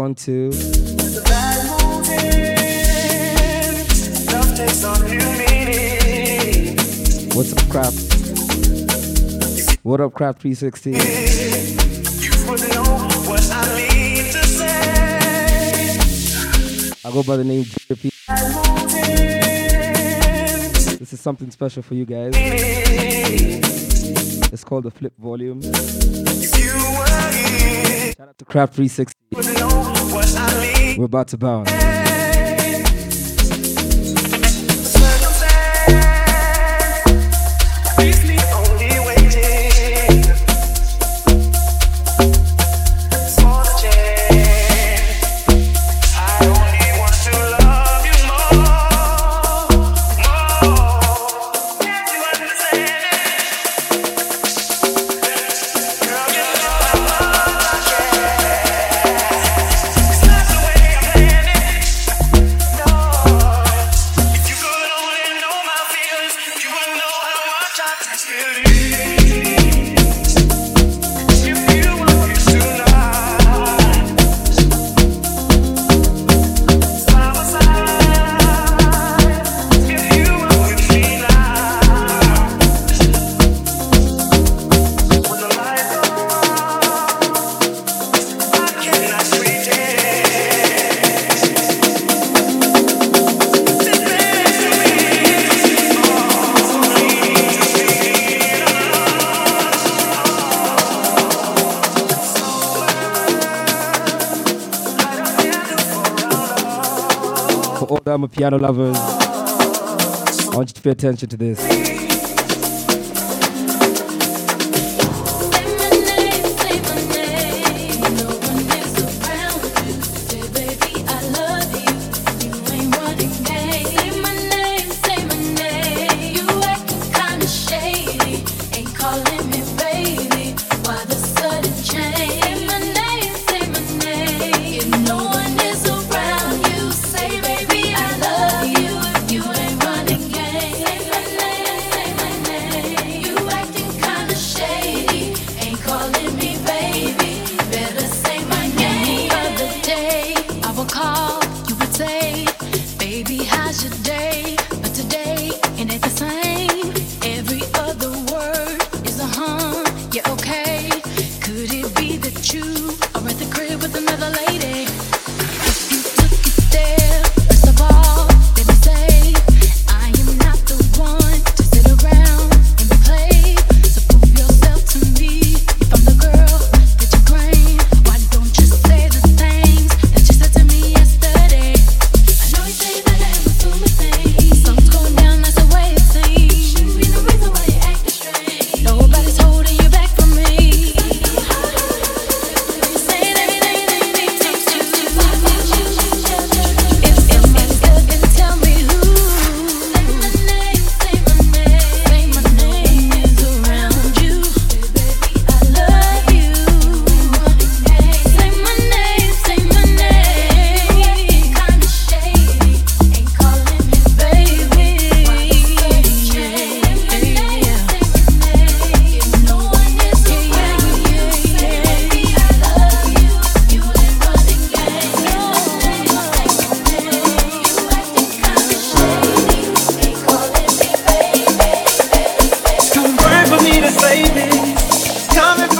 One, two. What's up, Craft? What up, Craft 360? I go by the name JP. This is something special for you guys. It's called the flip volume. Shout out to Craft 360. We're about to bounce. All the piano lovers, I want you to pay attention to this.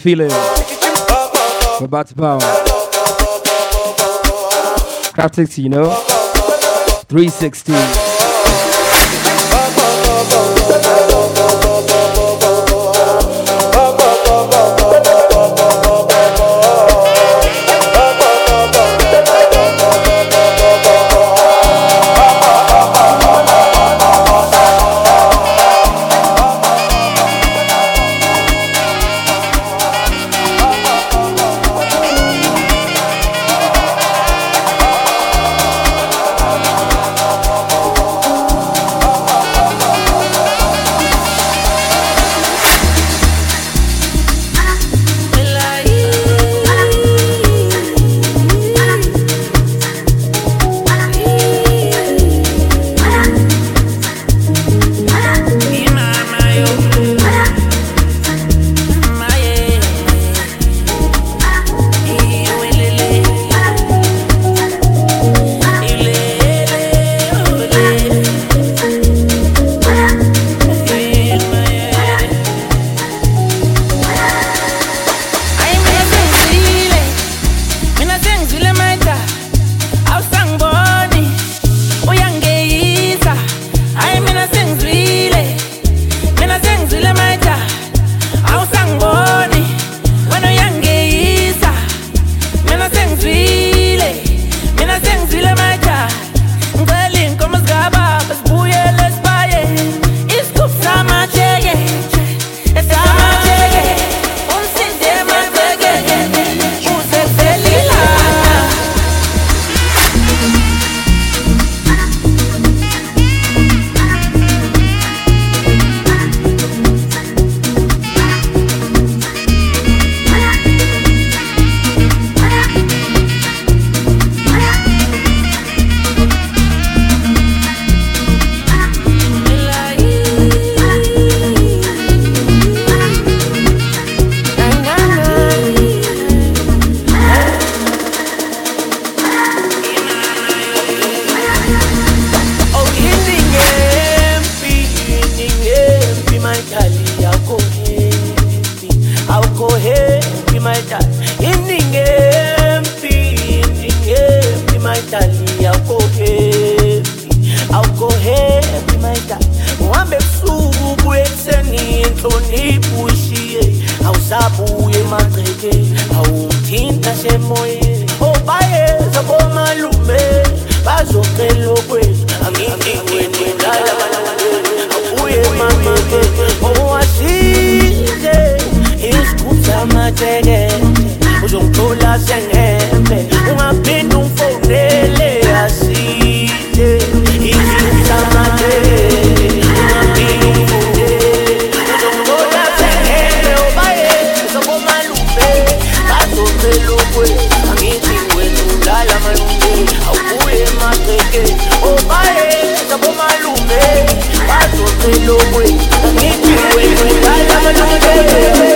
feeling? We're about to pound. Craft 60, you know? 360. Ali ao correr, ao correr primeira. o sugu bwetseni a awusabuye manceke awuthinta shemoyeni obayeza komalume bazocela kwethu angidingweni lala Escuta, manceke owasize isikhulu samatekete lá, senge no break. Make you wait, I have another day.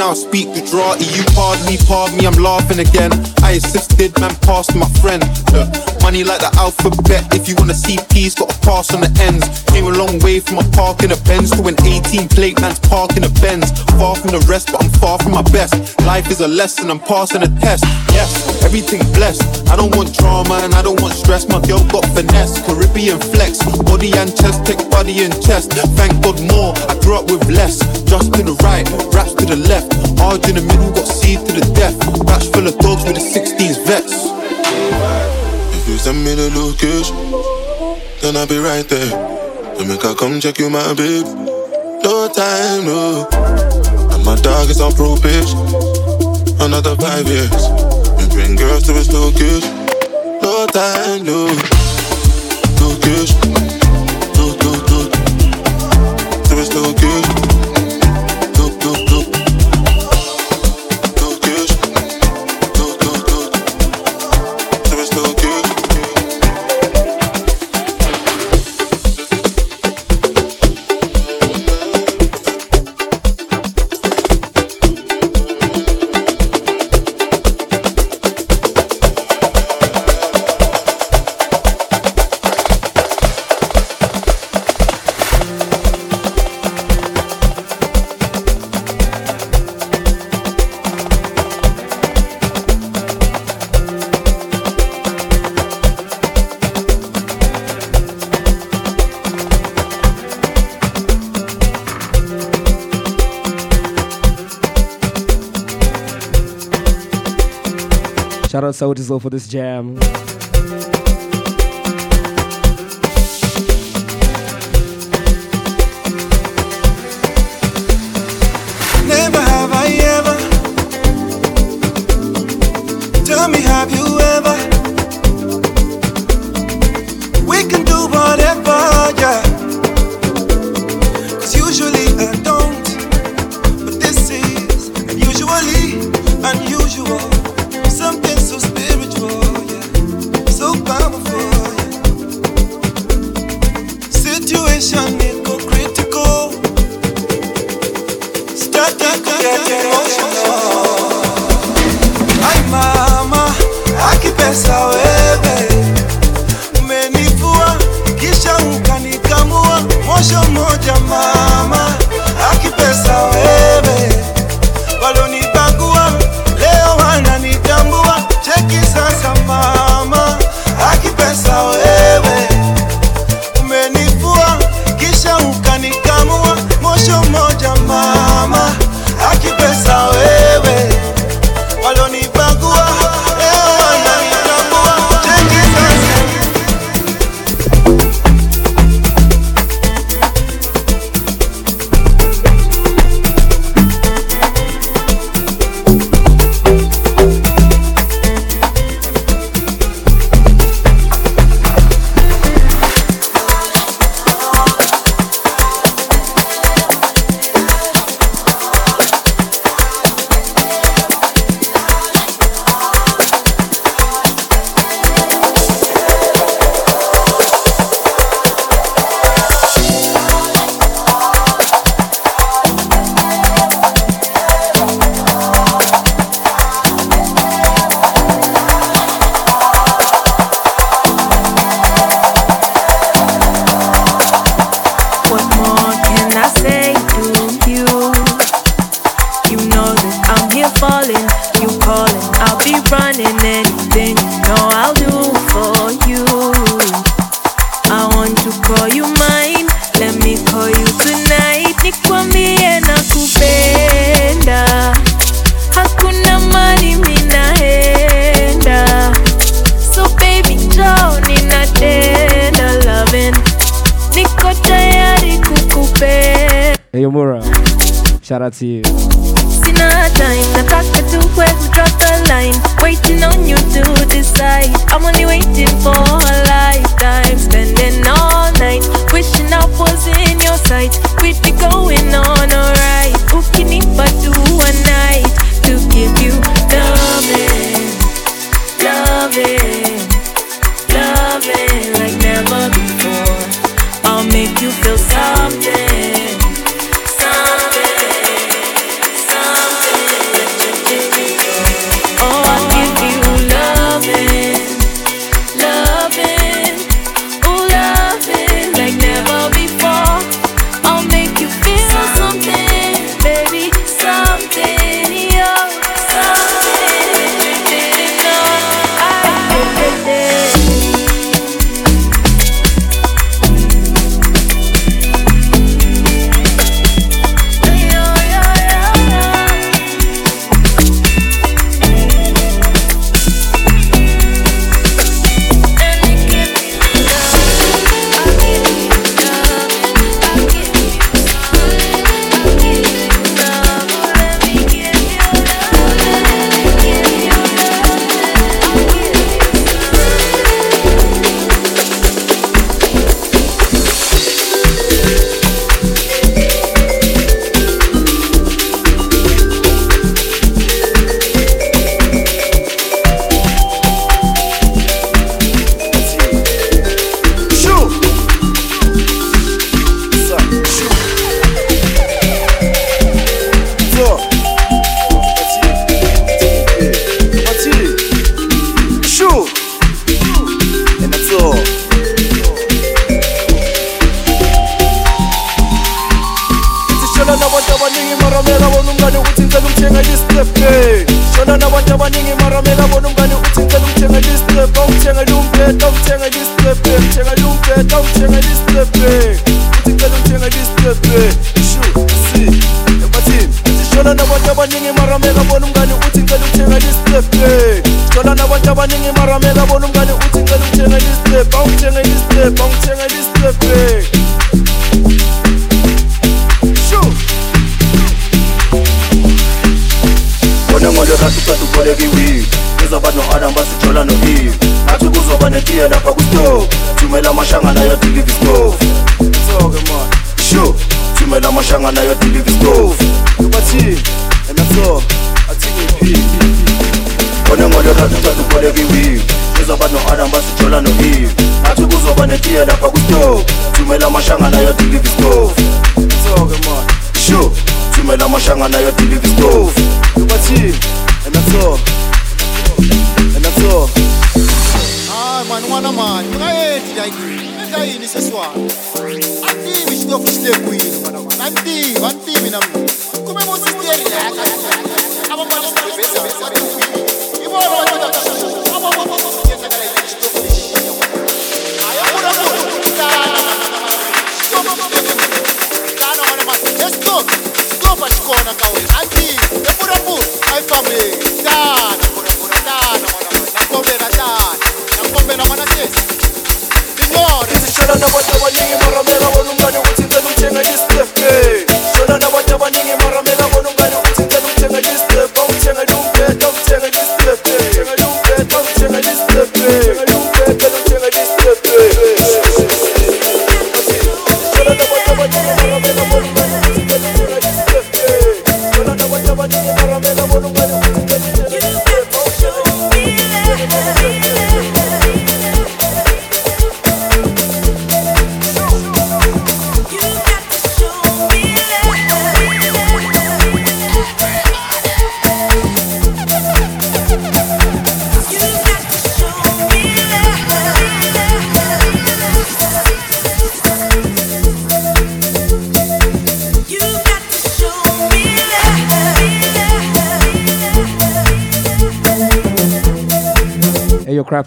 Now, speak Gujarati. You pardon me, pardon me, I'm laughing again. I assisted, man, passed my friend. Look, money like the alphabet. If you wanna see peace, gotta pass on the ends. Came a long way from a park in a Benz to an 18 plate man's park in a Benz. Far from the rest, but I'm far. Life is a lesson, I'm passing a test. Yes, everything blessed. I don't want drama and I don't want stress. My girl got finesse, Caribbean flex, body and chest, take body and chest. Thank God more. I grew up with less. Just to the right, raps to the left. Hard in the middle, got seed to the death. Batch full of dogs with the 16s vets. If you send me the location, then I'll be right there. To make her come check you, my babe. No time, no. And my dog is on probation. Another five years. We bring girls to a slow kiss. No time, no. No kiss. Out Sauti for this jam. yo delivery stove. Talking about. Shoo, thumela moshanga na yo delivery stove.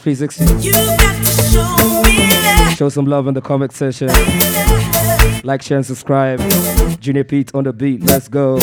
360. Show, show some love in the comment section. Like, share, and subscribe. Junior Pete on the beat. Let's go.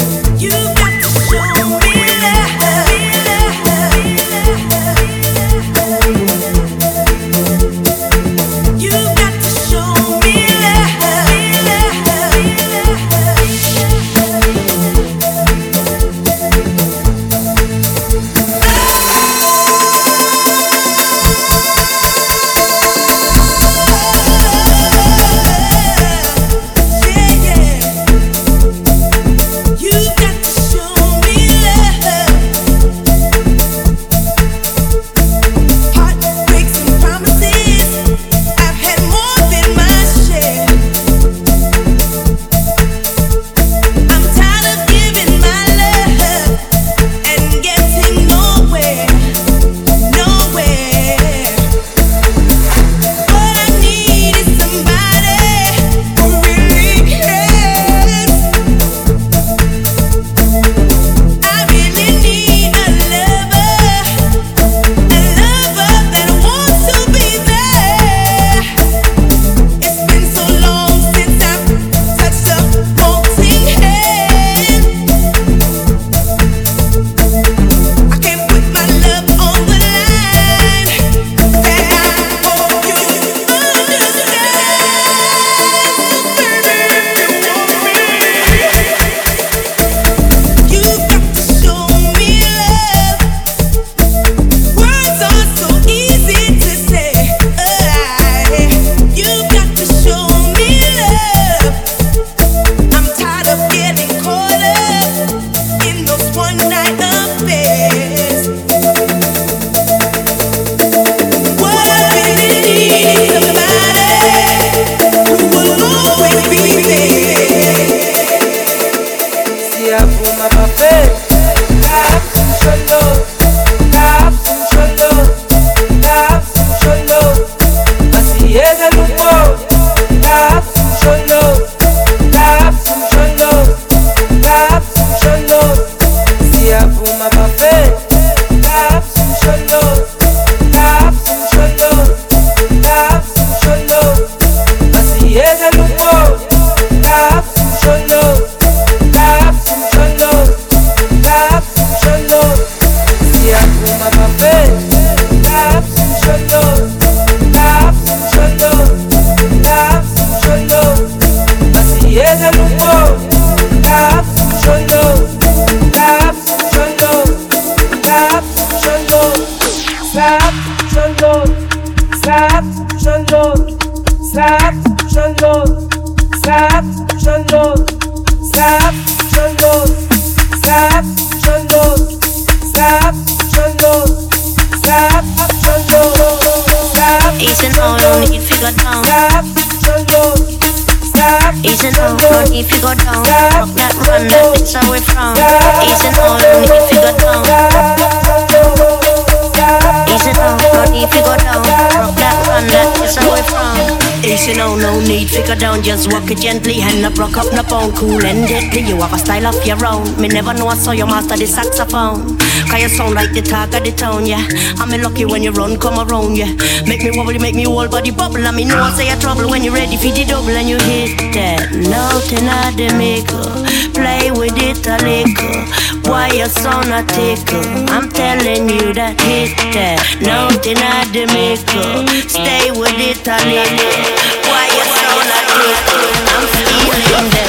Gently Hand up, rock up, no pound, cool and deadly You have a style of your own. Me never know I saw you master the saxophone. Cause you sound like the talk of the town, yeah. I'm lucky when you run, come around, yeah. Make me wobble, make me whole body bubble I mean, know I say a trouble when you're ready for the double And you hit that. Nothing I the maker Play with it a little. Why you sound a tickle? I'm telling you that hit that. Nothing I the maker Stay with it a little. Why your you so like I'm feeling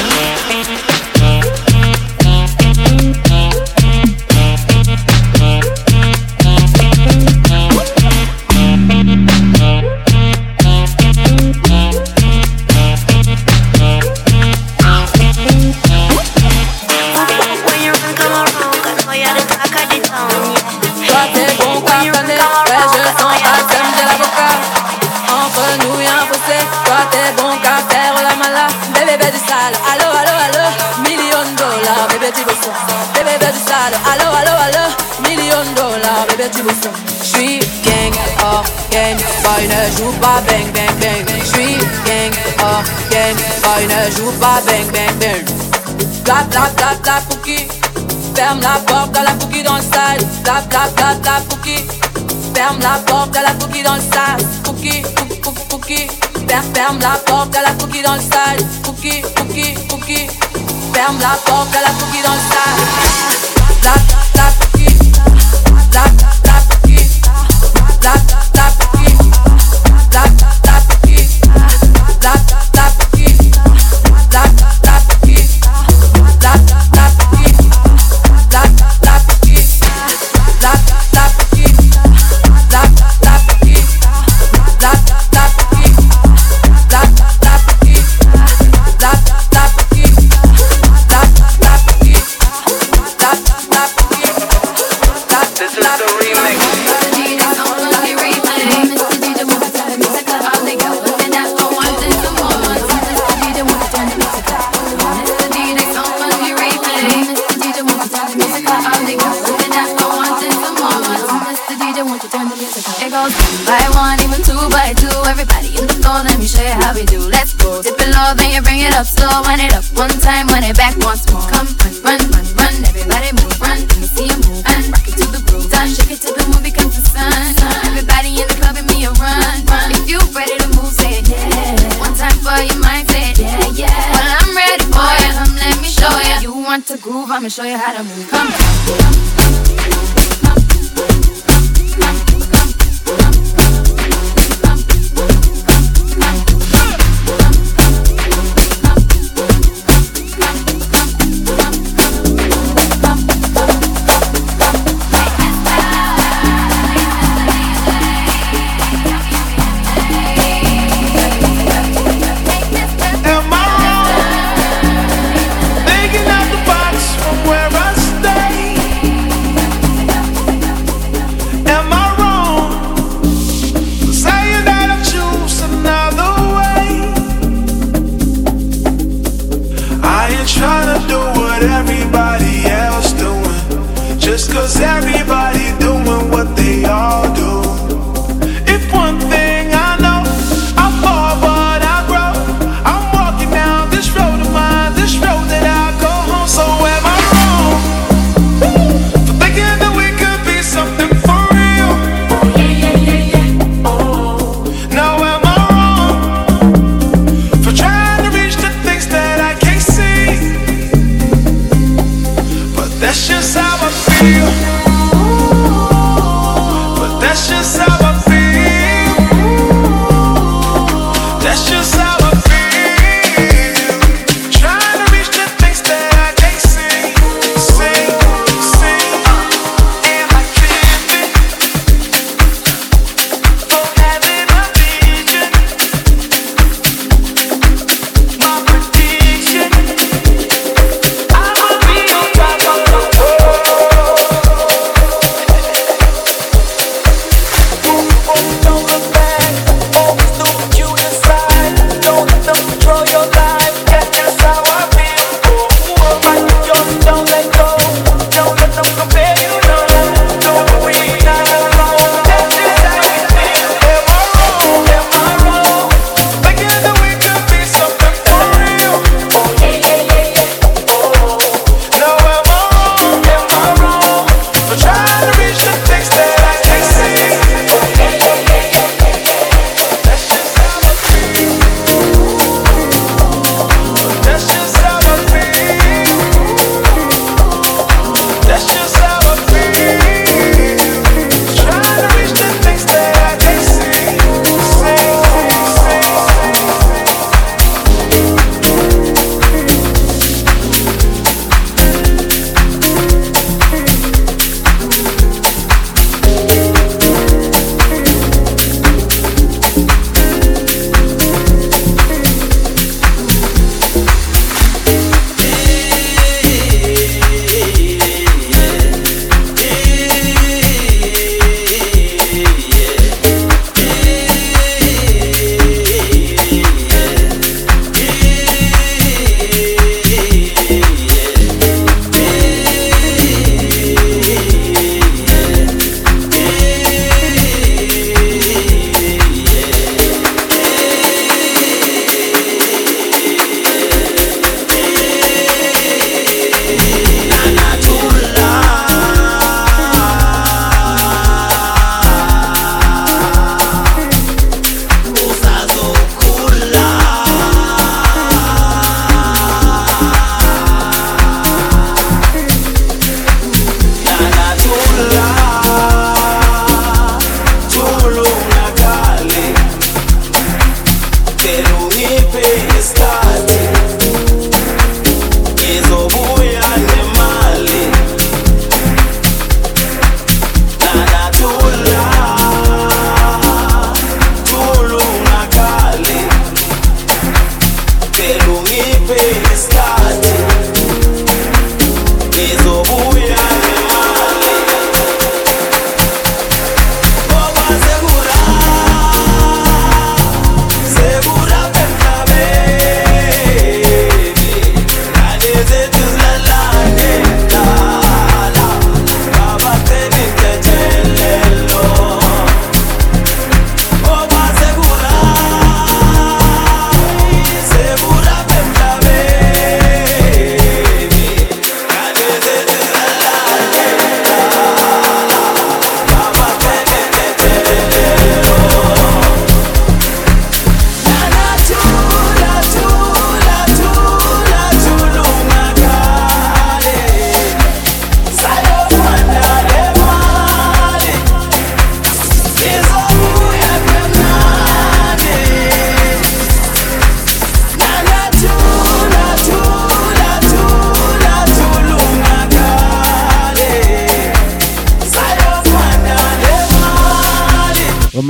perdu mon sang. J'suis gang hors game, boy ne joue pas bang bang bang. J'suis gang hors game, boy ne joue pas bang bang bang. Blap blap blap blap cookie, ferme la porte à la cookie dans le sale. Blap blap blap blap cookie, ferme la porte à la cookie dans le sale. Cookie cookie cookie, ferme ferme la porte à la cookie dans le sale. Cookie cookie cookie, ferme la porte à la cookie dans le sale. Blap blap blap cookie, blap. Bla I'ma show you how to move. Come. That's just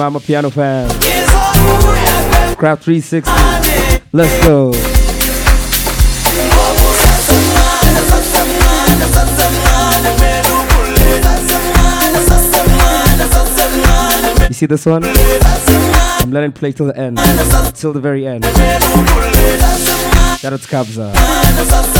I'm a piano fan. Craft 360. Let's go. You see this one? I'm letting it play till the end, till the very end. That is Kabza.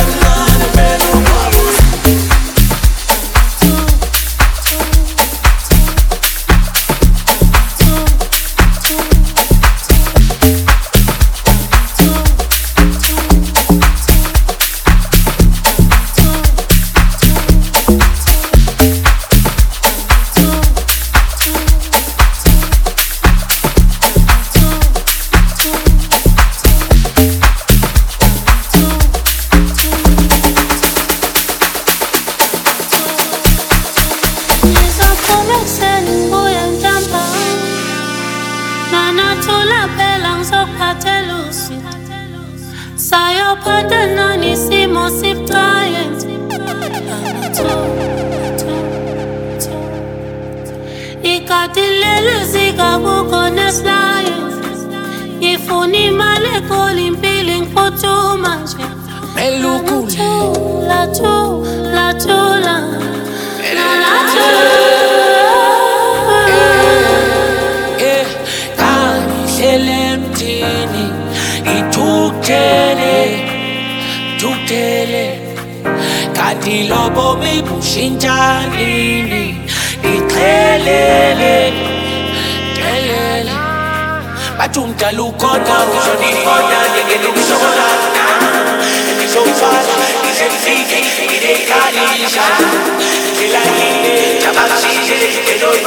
Capacite, capacite, que no hay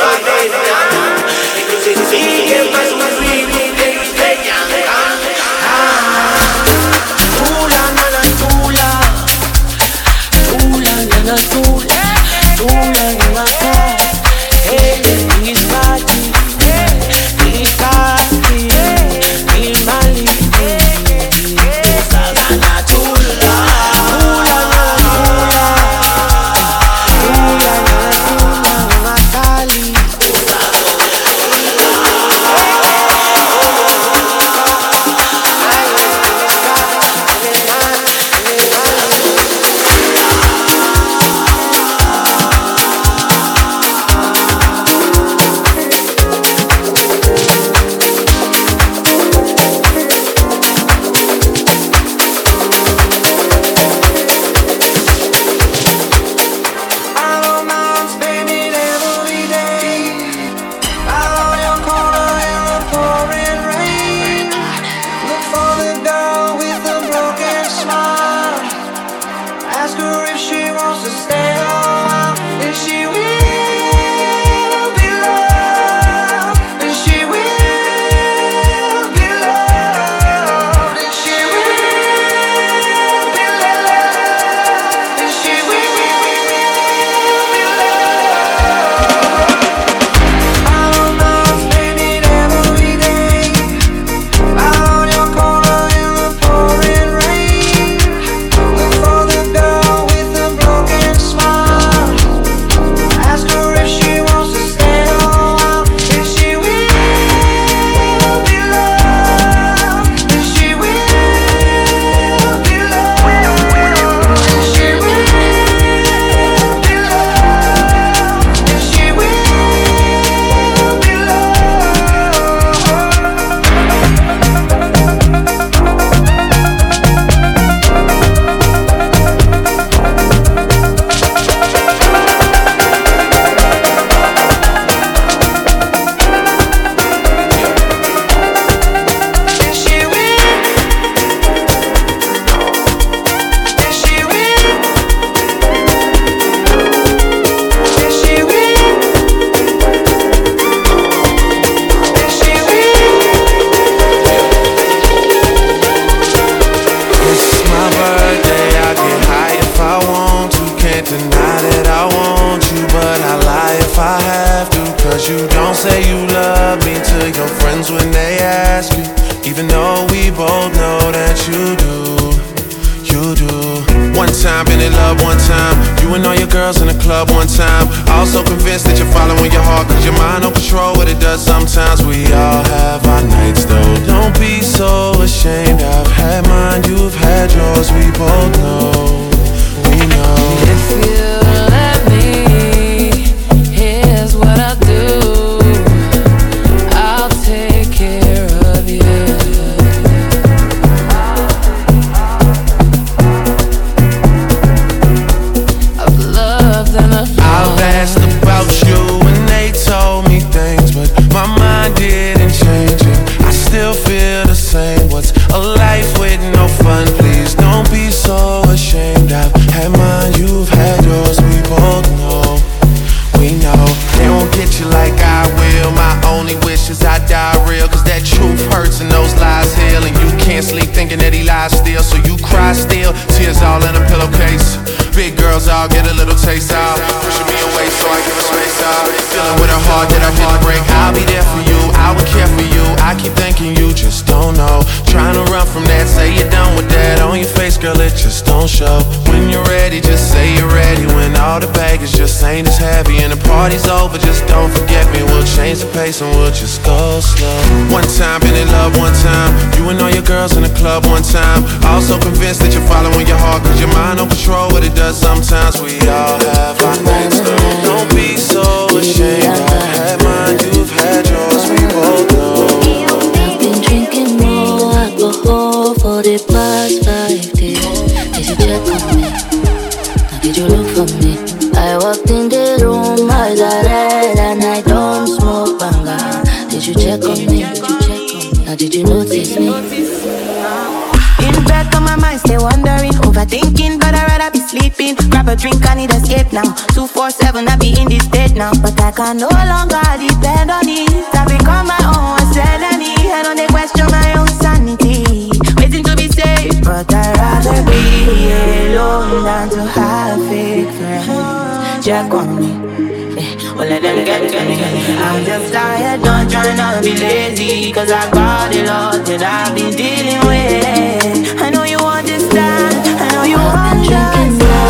pace and we'll just go slow. One time, been in love one time. You and all your girls in the club one time. Also convinced that you're following your heart, cause your mind don't control what it does sometimes. We all have a drink, I need escape now. 247, I be in this state now. But I can no longer depend on it. I become my own enemy, and on they question my own sanity. Waiting to be safe, but I'd rather be alone than to have fake friends. Check on me. Well, let them get to me. I'm just tired, don't try not be lazy. Cause I got a lot that I've been dealing with. I know you understand, I know you understand.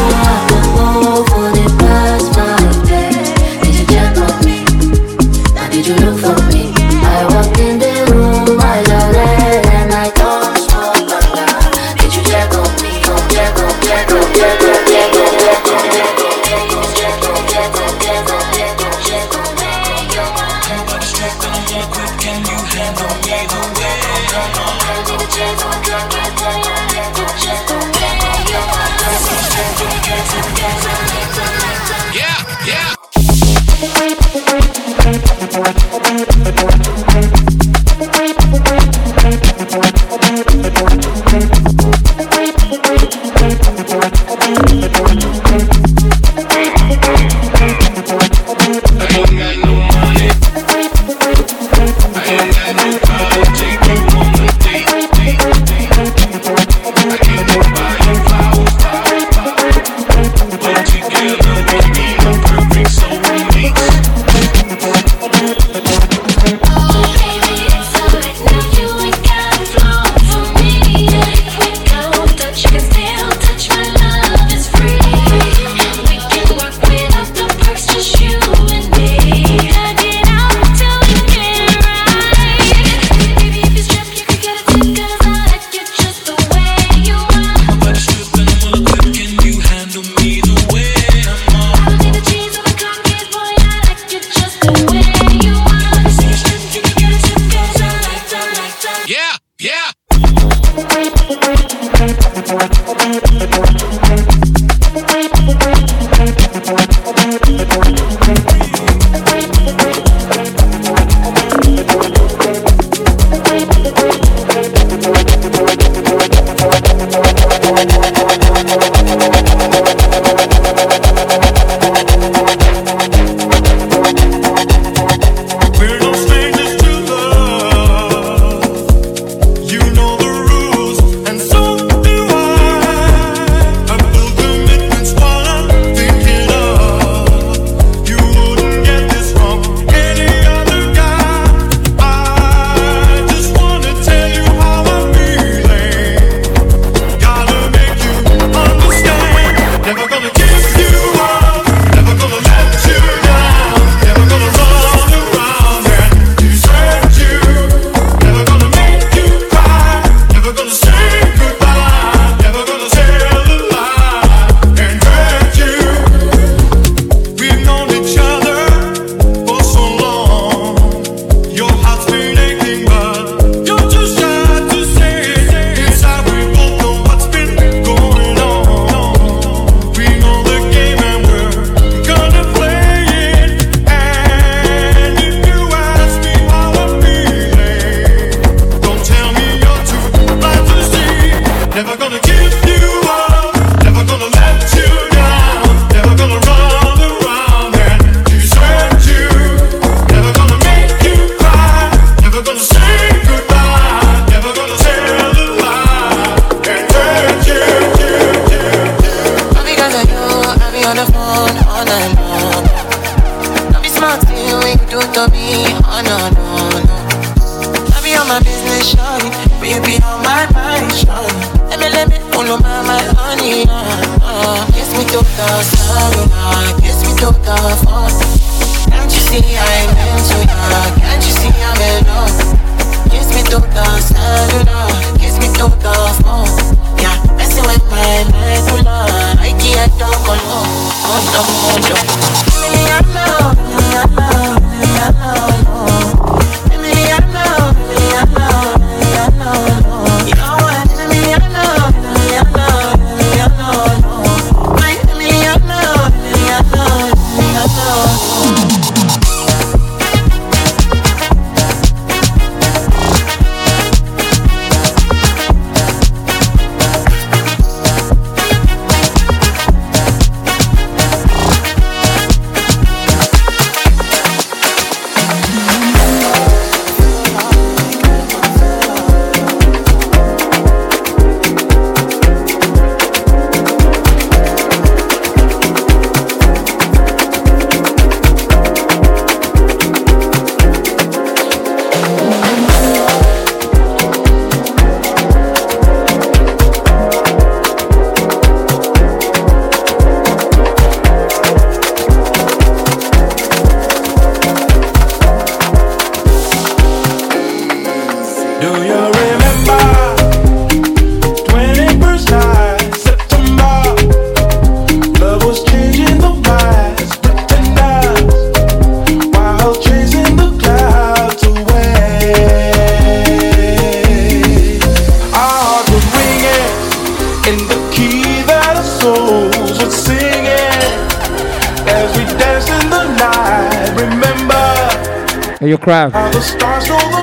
Craft.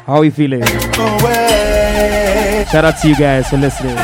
How are you feeling? Shout out to you guys for listening.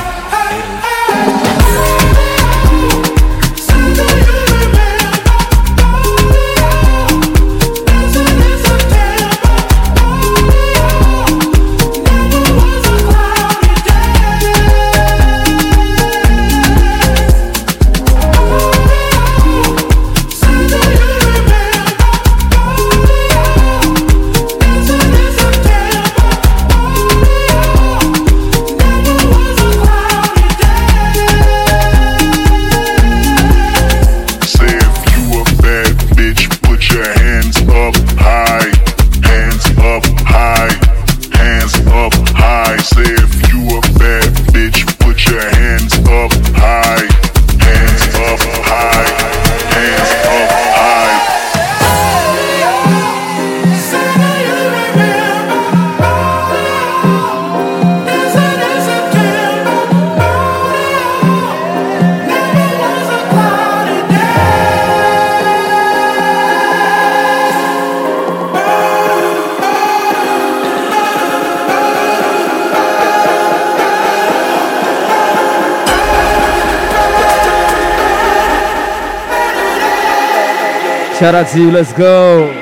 Shout let's go.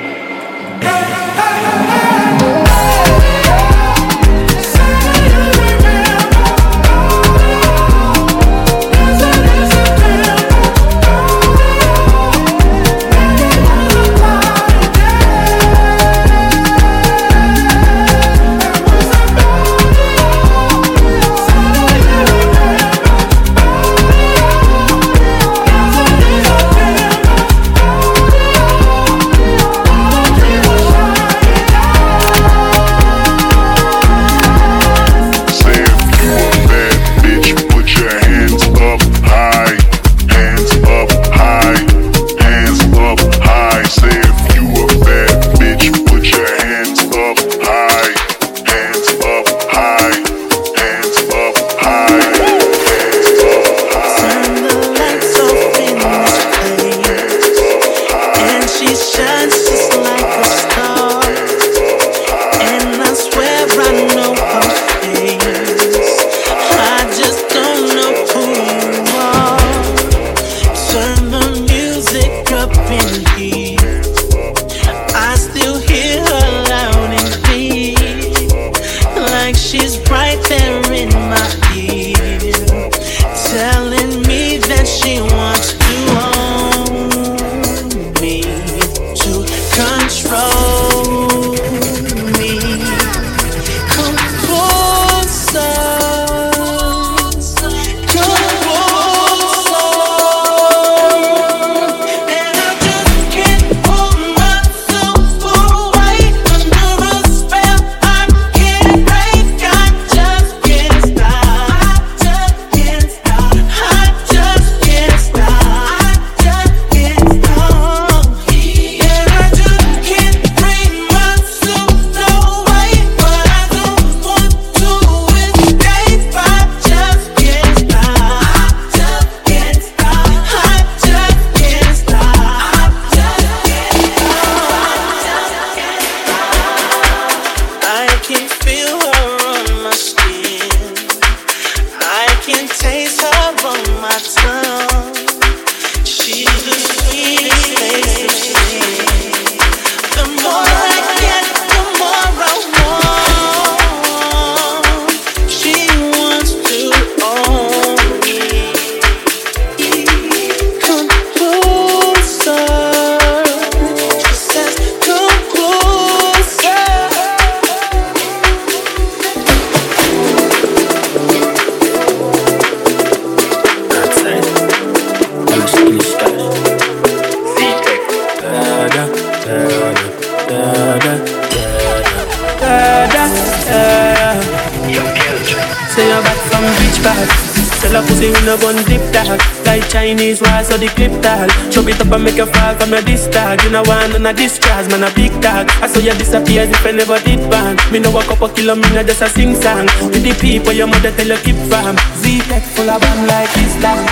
Tell a pussy we no gun dip tag Like Chinese rice or the clip tag Chop it up and make a fall from your disc tag You know one on a discharge, man a big tag I saw you disappear as if I never did ban Me know a couple kilo, me no just a sing song. With the people your mother tell you keep from Z-Tech full of bam like Islam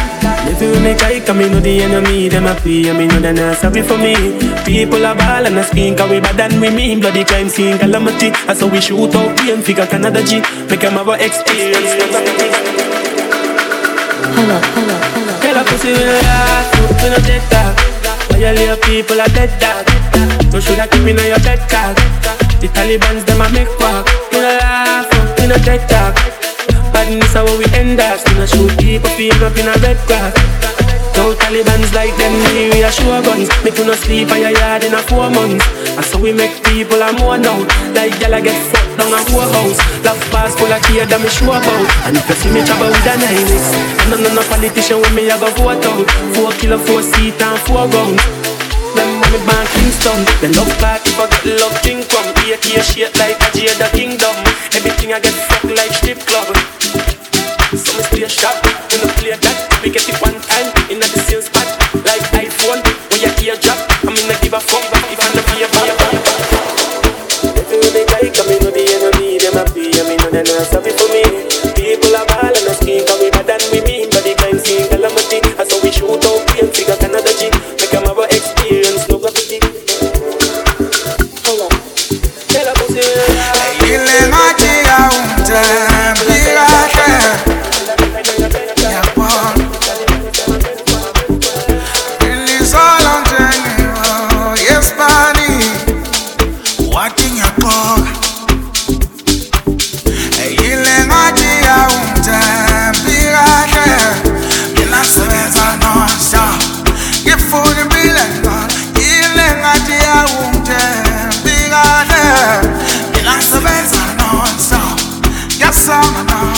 If you make a come me know the enemy Them a and me know they not sorry for me. People a ball and a skin Cause we bad than we mean. Bloody crime scene calamity. I saw we shoot out pain Figure Canada G. Make them have a experience Hello, hello, hello. Tell a pussy we no laugh, we no dead talk. Why you little people are dead dog? So should I keep in your bed cock? The Taliban's them a make walk. We no laugh, we no dead talk. Badness how we end up. We no shoot people feel up in a red grass. No Taliban's like them, me, we a show guns. Make you no sleep on your yard in a four months. And so we make people a more now. Like y'all get fucked down a whole house. Love pass full of kid that me sure about. And if you see me travel with a nine I know no politician with me I go vote out. Four kilo, four seat and four guns. Them money bank Kingston They love party forget love thing come AK shit like a Jada Kingdom Everything I get fucked like strip club So me stay sharp When I play that We get it one time. In the same spot Like iPhone When you hear drop I'm in a give a fuck na na na.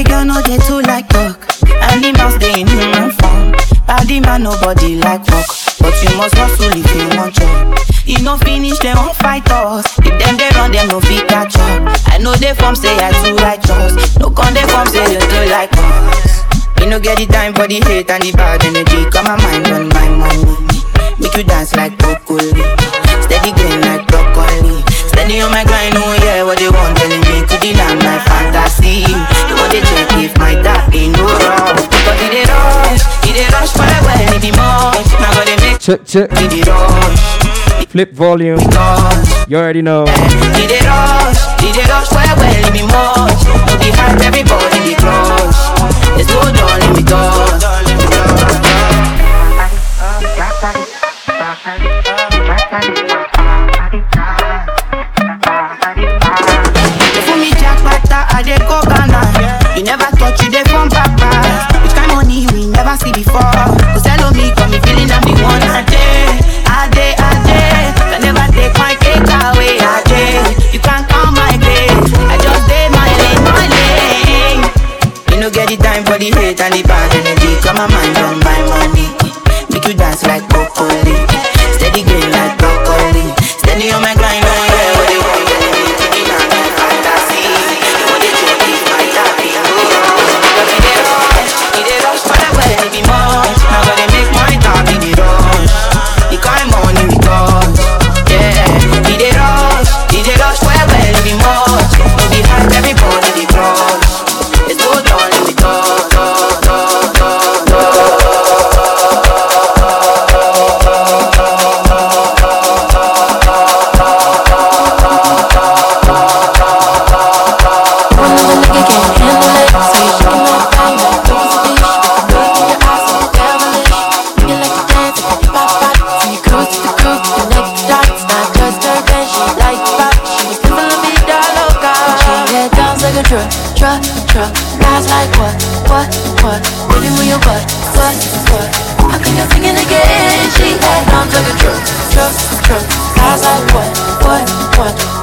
Baby girl, no get too like talk. Animals they in human form. Body man, nobody like rock. But you must hustle if you want job. You no finish, they won't fight us. If them they run, them no fit catch up. I know they from say I too righteous. No con they from say you too like us. You no get the time for the hate and the bad energy. Come my mind on my money. Make you dance like pop Check, check. Flip volume. You already know. DJ Rush, DJ Rush, well me behind everybody. There's no door, let me. mamá. drop, drop. Lies like what, what, what? Living with your butt, what? butt. How come you're thinking again? She had arms like a truck, truck, truck. Lies like what, what, what?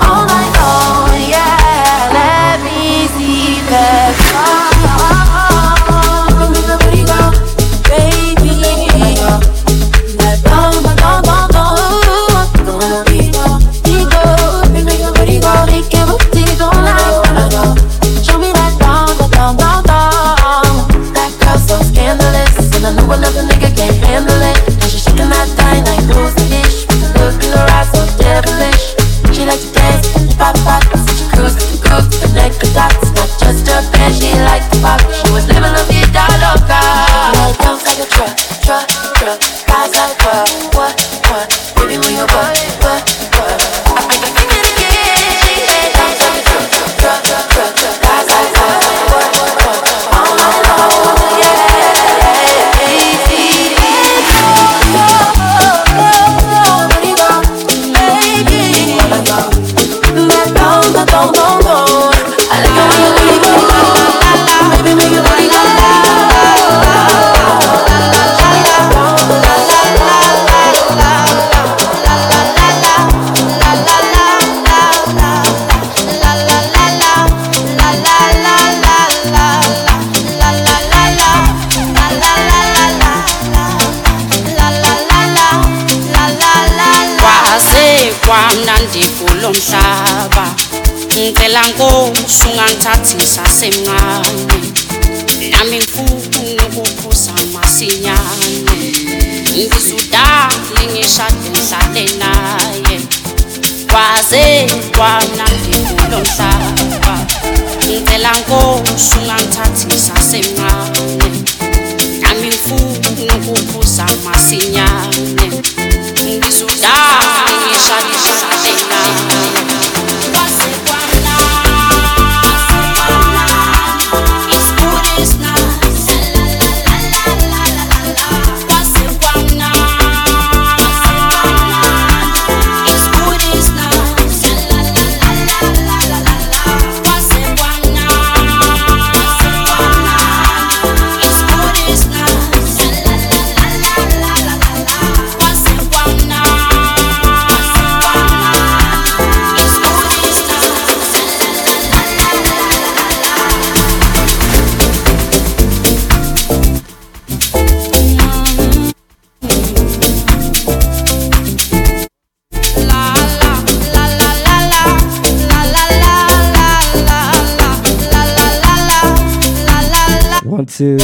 Two.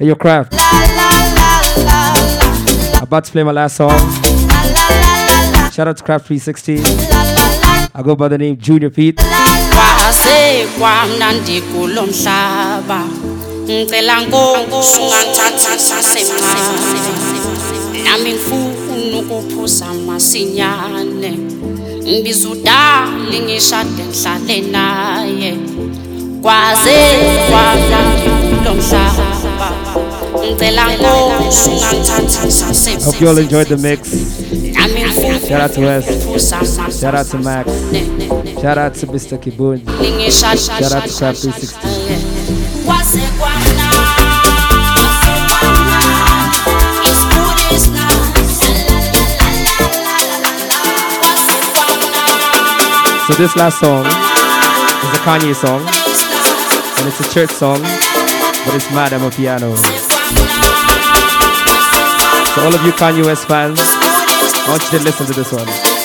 Hey, your craft. About to play my last song. Shout out to Craft 360. I go by the name Junior Pete. ngicela nami ngifuna ukuphuza masinyane ngishade ngihlale naye kwaze kwamnandi kulo mhlaba ngicela nkosi ungangithathisa Hope you all enjoyed the mix. Shout out to Wes. Shout out to Max. Shout out to Mr. Kibun. Shout out to Craft 360. So this last song is a Kanye song, and it's a church song, but it's mad amapiano. So all of you Kanye West fans, I want you to listen to this one.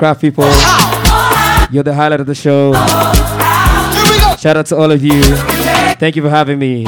Craft people, you're the highlight of the show. Shout out to all of you. Thank you for having me.